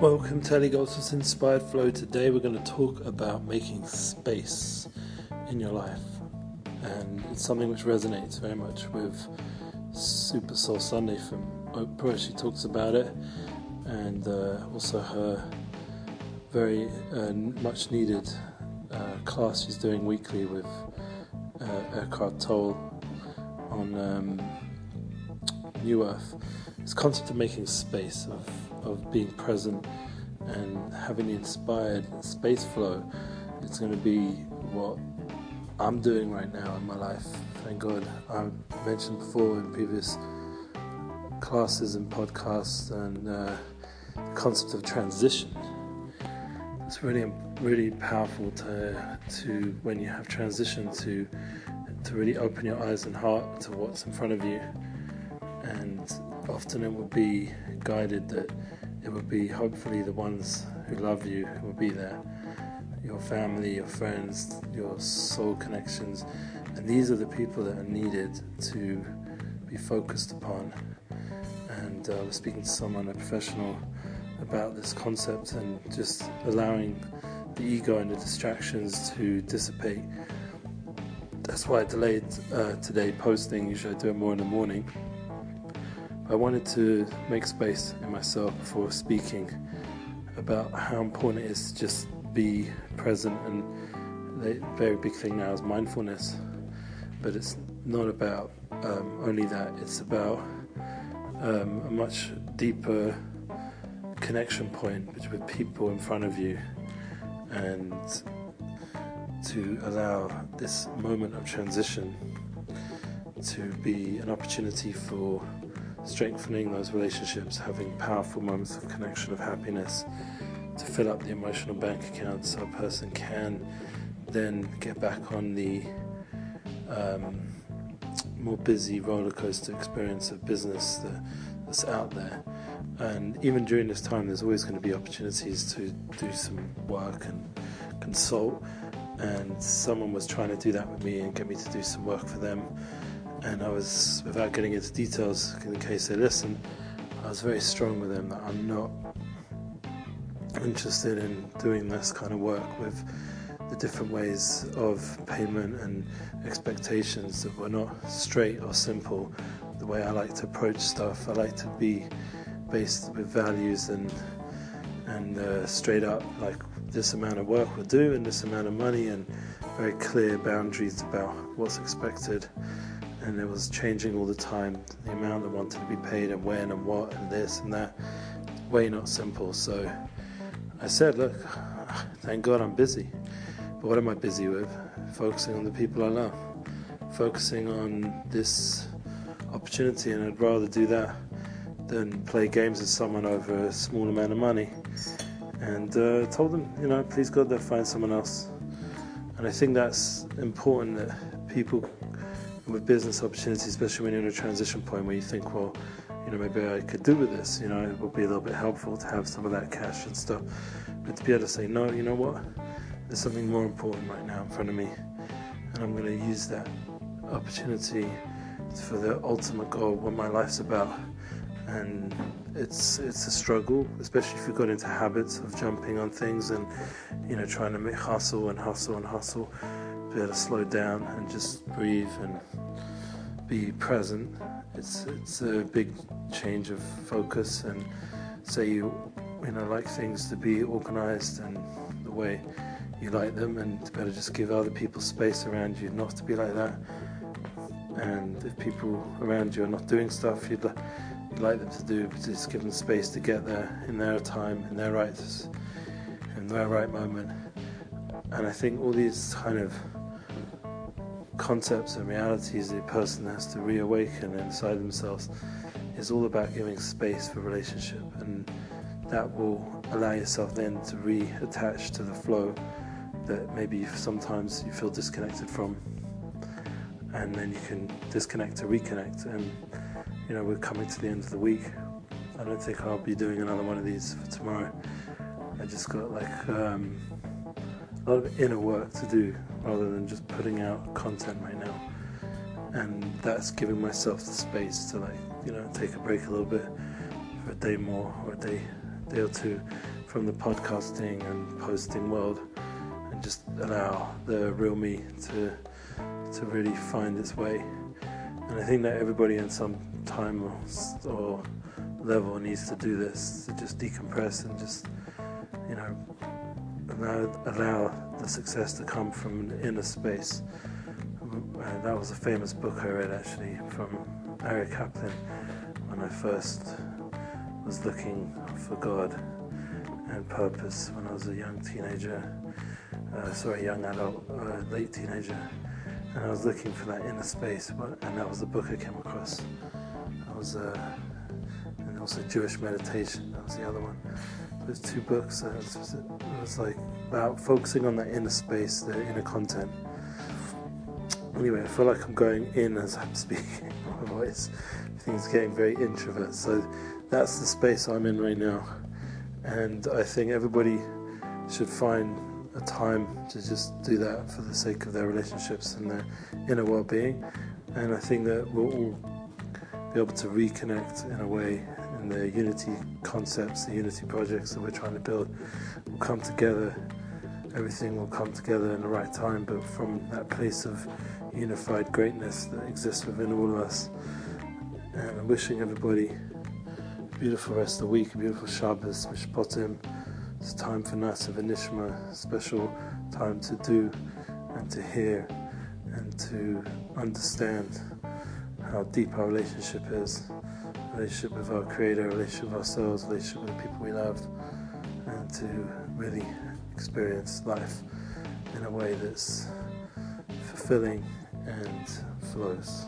Welcome to Goldsmith's Inspired Flow. Today we're going to talk about making space in your life. And it's something which resonates very much with Super Soul Sunday from Oprah. She talks about it. And uh, also her very uh, much needed uh, class she's doing weekly with uh, Eckhart Tolle on um, New Earth. This concept of making space, of of being present and having inspired space flow, it's going to be what I'm doing right now in my life. Thank God. I mentioned before in previous classes and podcasts and uh, the concept of transition. It's really, really powerful to, to when you have transition to, to really open your eyes and heart to what's in front of you. And often it will be guided that it would be hopefully the ones who love you who will be there your family, your friends, your soul connections. And these are the people that are needed to be focused upon. And uh, I was speaking to someone, a professional, about this concept and just allowing the ego and the distractions to dissipate. That's why I delayed uh, today posting. Usually I do it more in the morning I wanted to make space in myself before speaking about how important it is to just be present. And the very big thing now is mindfulness, but it's not about um, only that, it's about um, a much deeper connection point with people in front of you and to allow this moment of transition to be an opportunity for strengthening those relationships, having powerful moments of connection, of happiness to fill up the emotional bank account so a person can then get back on the um, more busy roller coaster experience of business that, that's out there. And even during this time, there's always going to be opportunities to do some work and consult. And someone was trying to do that with me and get me to do some work for them and I was, without getting into details in case they listen, I was very strong with them that I'm not interested in doing this kind of work with the different ways of payment and expectations that were not straight or simple. The way I like to approach stuff, I like to be based with values and and uh, straight up like this amount of work we'll do and this amount of money and very clear boundaries about what's expected and it was changing all the time the amount that wanted to be paid and when and what and this and that. Way not simple. So i said look thank god i'm busy. But what am i busy with? Focusing on the people i love. Focusing on this opportunity and i'd rather do that than play games with someone over a small amount of money. And uh, told them you know please god they'll find someone else. And i think that's important that people with business opportunities, especially when you're in a transition point where you think, well, you know, maybe I could do with this, you know, it would be a little bit helpful to have some of that cash and stuff. But to be able to say, no, you know what, there's something more important right now in front of me, and I'm going to use that opportunity for the ultimate goal, what my life's about. And it's it's a struggle, especially if you've got into habits of jumping on things and you know trying to make hustle and hustle and hustle be able to slow down and just breathe and be present. It's it's a big change of focus and say you you know like things to be organized and the way you like them and to better just give other people space around you not to be like that. And if people around you are not doing stuff you'd, you'd like them to do, but just give them space to get there in their time, in their rights, in their right moment. And I think all these kind of concepts and realities the person has to reawaken inside themselves is all about giving space for relationship. And that will allow yourself then to reattach to the flow that maybe sometimes you feel disconnected from. And then you can disconnect to reconnect. And you know we're coming to the end of the week. I don't think i'll be doing another one of these for tomorrow. I just got like um, a lot of inner work to do rather than just putting out content right now. And that's giving myself the space to like, you know, take a break a little bit for a day more or a day day or two from the podcasting and posting world and just allow the real me to to really find its way. And I think that everybody in some time or, or level needs to do this to just decompress and just you know allow, allow the success to come from an inner space. Uh, that was a famous book I read actually from Aryeh Kaplan when I first was looking for God and purpose when I was a young teenager, uh, sorry, young adult, uh, late teenager, and I was looking for that inner space, and that was the book I came across. I was, uh, and also Jewish meditation. That was the other one. Those two books. Uh, it, was, like about focusing on that inner space, the inner content. Anyway, I feel like I'm going in as I'm speaking. My voice, things getting very introvert. So that's the space I'm in right now, and I think everybody should find a time to just do that for the sake of their relationships and their inner well-being. And I think that we'll all be able to reconnect in a way in the unity concepts, the unity projects that we're trying to build will come together. Everything will come together in the right time, but from that place of unified greatness that exists within all of us. And I'm wishing everybody a beautiful rest of the week, a beautiful Shabbos, Mishpatim. It's time for Na'aseh Nishma, special time to do and to hear and to understand how deep our relationship is relationship with our Creator, relationship with ourselves, relationship with the people we love, and to really experience life in a way that's fulfilling and flows.